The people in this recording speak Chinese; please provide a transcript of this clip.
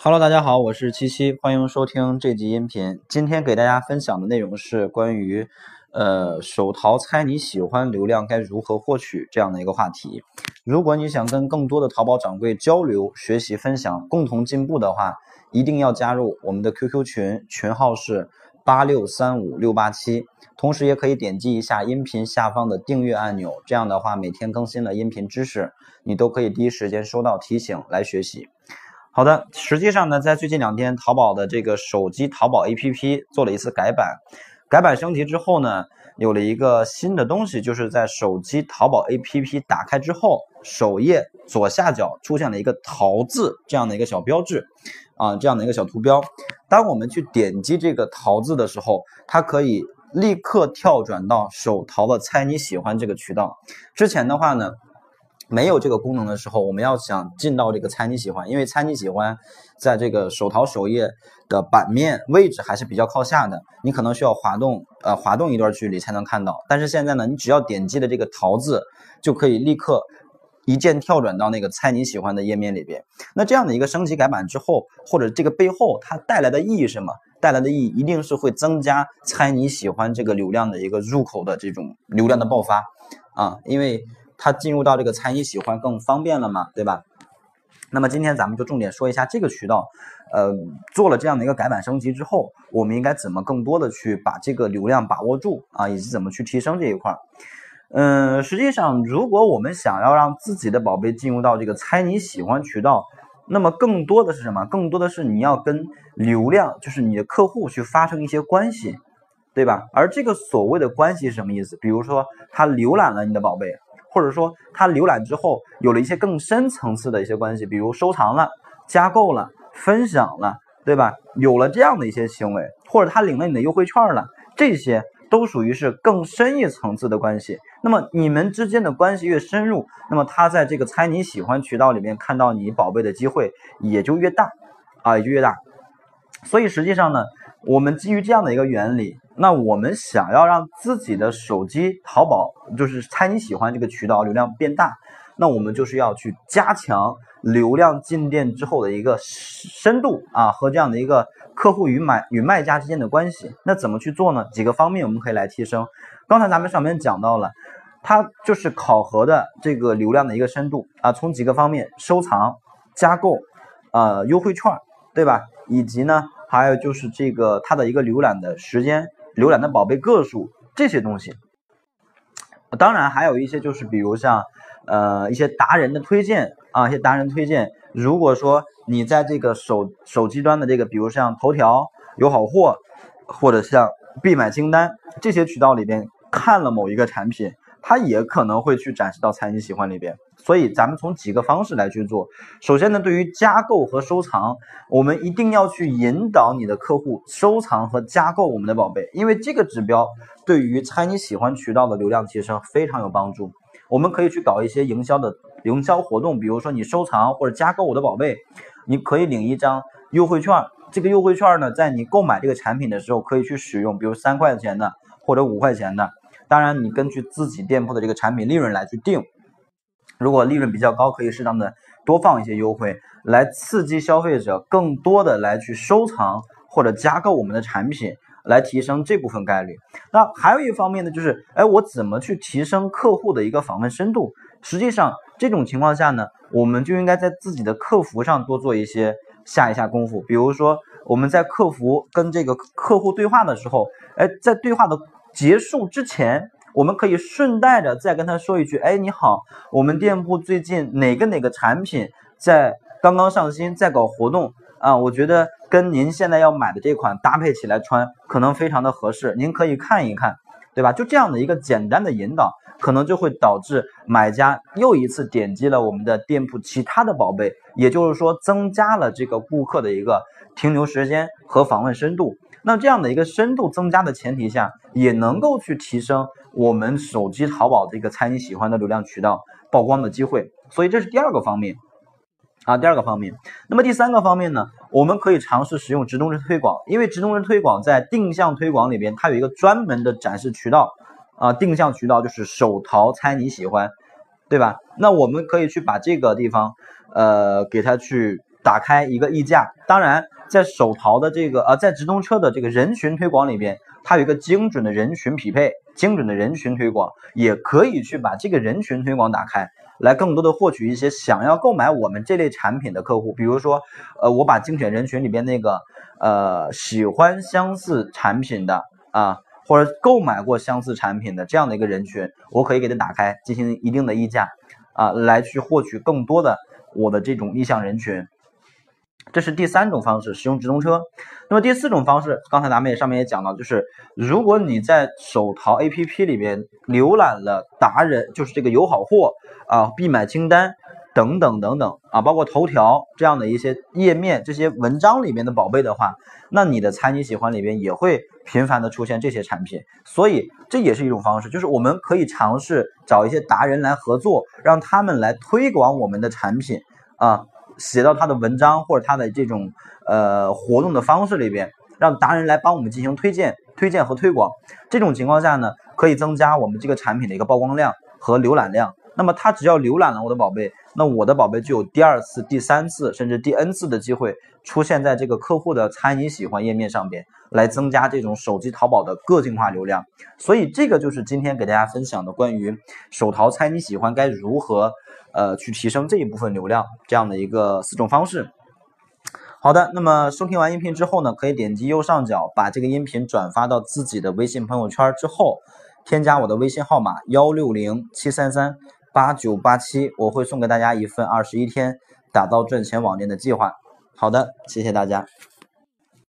Hello，大家好，我是七七，欢迎收听这集音频。今天给大家分享的内容是关于，呃，手淘猜你喜欢流量该如何获取这样的一个话题。如果你想跟更多的淘宝掌柜交流、学习、分享，共同进步的话，一定要加入我们的 QQ 群，群号是八六三五六八七。同时也可以点击一下音频下方的订阅按钮，这样的话每天更新的音频知识，你都可以第一时间收到提醒来学习。好的，实际上呢，在最近两天，淘宝的这个手机淘宝 APP 做了一次改版，改版升级之后呢，有了一个新的东西，就是在手机淘宝 APP 打开之后，首页左下角出现了一个“淘”字这样的一个小标志，啊，这样的一个小图标。当我们去点击这个“淘”字的时候，它可以立刻跳转到手淘的“猜你喜欢”这个渠道。之前的话呢。没有这个功能的时候，我们要想进到这个猜你喜欢，因为猜你喜欢在这个手淘首页的版面位置还是比较靠下的，你可能需要滑动呃滑动一段距离才能看到。但是现在呢，你只要点击了这个淘字，就可以立刻一键跳转到那个猜你喜欢的页面里边。那这样的一个升级改版之后，或者这个背后它带来的意义是什么？带来的意义一定是会增加猜你喜欢这个流量的一个入口的这种流量的爆发啊，因为。它进入到这个猜你喜欢更方便了嘛，对吧？那么今天咱们就重点说一下这个渠道，呃，做了这样的一个改版升级之后，我们应该怎么更多的去把这个流量把握住啊，以及怎么去提升这一块儿。嗯，实际上，如果我们想要让自己的宝贝进入到这个猜你喜欢渠道，那么更多的是什么？更多的是你要跟流量，就是你的客户去发生一些关系，对吧？而这个所谓的关系是什么意思？比如说他浏览了你的宝贝。或者说他浏览之后有了一些更深层次的一些关系，比如收藏了、加购了、分享了，对吧？有了这样的一些行为，或者他领了你的优惠券了，这些都属于是更深一层次的关系。那么你们之间的关系越深入，那么他在这个猜你喜欢渠道里面看到你宝贝的机会也就越大，啊，也就越大。所以实际上呢，我们基于这样的一个原理。那我们想要让自己的手机淘宝就是猜你喜欢这个渠道流量变大，那我们就是要去加强流量进店之后的一个深度啊和这样的一个客户与买与卖家之间的关系。那怎么去做呢？几个方面我们可以来提升。刚才咱们上面讲到了，它就是考核的这个流量的一个深度啊，从几个方面收藏、加购、呃优惠券，对吧？以及呢还有就是这个它的一个浏览的时间。浏览的宝贝个数这些东西，当然还有一些就是比如像呃一些达人的推荐啊，一些达人推荐。如果说你在这个手手机端的这个，比如像头条有好货，或者像必买清单这些渠道里边看了某一个产品。它也可能会去展示到猜你喜欢里边，所以咱们从几个方式来去做。首先呢，对于加购和收藏，我们一定要去引导你的客户收藏和加购我们的宝贝，因为这个指标对于猜你喜欢渠道的流量提升非常有帮助。我们可以去搞一些营销的营销活动，比如说你收藏或者加购我的宝贝，你可以领一张优惠券。这个优惠券呢，在你购买这个产品的时候可以去使用，比如三块钱的或者五块钱的。当然，你根据自己店铺的这个产品利润来去定，如果利润比较高，可以适当的多放一些优惠，来刺激消费者更多的来去收藏或者加购我们的产品，来提升这部分概率。那还有一方面呢，就是哎，我怎么去提升客户的一个访问深度？实际上，这种情况下呢，我们就应该在自己的客服上多做一些下一下功夫。比如说，我们在客服跟这个客户对话的时候，哎，在对话的。结束之前，我们可以顺带着再跟他说一句：“哎，你好，我们店铺最近哪个哪个产品在刚刚上新，在搞活动啊？我觉得跟您现在要买的这款搭配起来穿，可能非常的合适，您可以看一看，对吧？就这样的一个简单的引导，可能就会导致买家又一次点击了我们的店铺其他的宝贝，也就是说，增加了这个顾客的一个停留时间和访问深度。”那这样的一个深度增加的前提下，也能够去提升我们手机淘宝的一个猜你喜欢的流量渠道曝光的机会，所以这是第二个方面啊，第二个方面。那么第三个方面呢，我们可以尝试使用直通车推广，因为直通车推广在定向推广里边，它有一个专门的展示渠道啊，定向渠道就是手淘猜你喜欢，对吧？那我们可以去把这个地方呃给它去。打开一个溢价。当然，在手淘的这个呃，在直通车的这个人群推广里边，它有一个精准的人群匹配，精准的人群推广，也可以去把这个人群推广打开，来更多的获取一些想要购买我们这类产品的客户。比如说，呃，我把精选人群里边那个呃喜欢相似产品的啊。或者购买过相似产品的这样的一个人群，我可以给他打开，进行一定的溢价，啊，来去获取更多的我的这种意向人群。这是第三种方式，使用直通车。那么第四种方式，刚才咱们也上面也讲到，就是如果你在手淘 APP 里边浏览了达人，就是这个友好货啊，必买清单。等等等等啊，包括头条这样的一些页面，这些文章里面的宝贝的话，那你的猜你喜欢里边也会频繁的出现这些产品，所以这也是一种方式，就是我们可以尝试找一些达人来合作，让他们来推广我们的产品啊，写到他的文章或者他的这种呃活动的方式里边，让达人来帮我们进行推荐、推荐和推广。这种情况下呢，可以增加我们这个产品的一个曝光量和浏览量。那么他只要浏览了我的宝贝。那我的宝贝就有第二次、第三次，甚至第 n 次的机会出现在这个客户的猜你喜欢页面上边，来增加这种手机淘宝的个性化流量。所以这个就是今天给大家分享的关于手淘猜你喜欢该如何呃去提升这一部分流量这样的一个四种方式。好的，那么收听完音频之后呢，可以点击右上角把这个音频转发到自己的微信朋友圈之后，添加我的微信号码幺六零七三三。八九八七，我会送给大家一份二十一天打造赚钱网店的计划。好的，谢谢大家。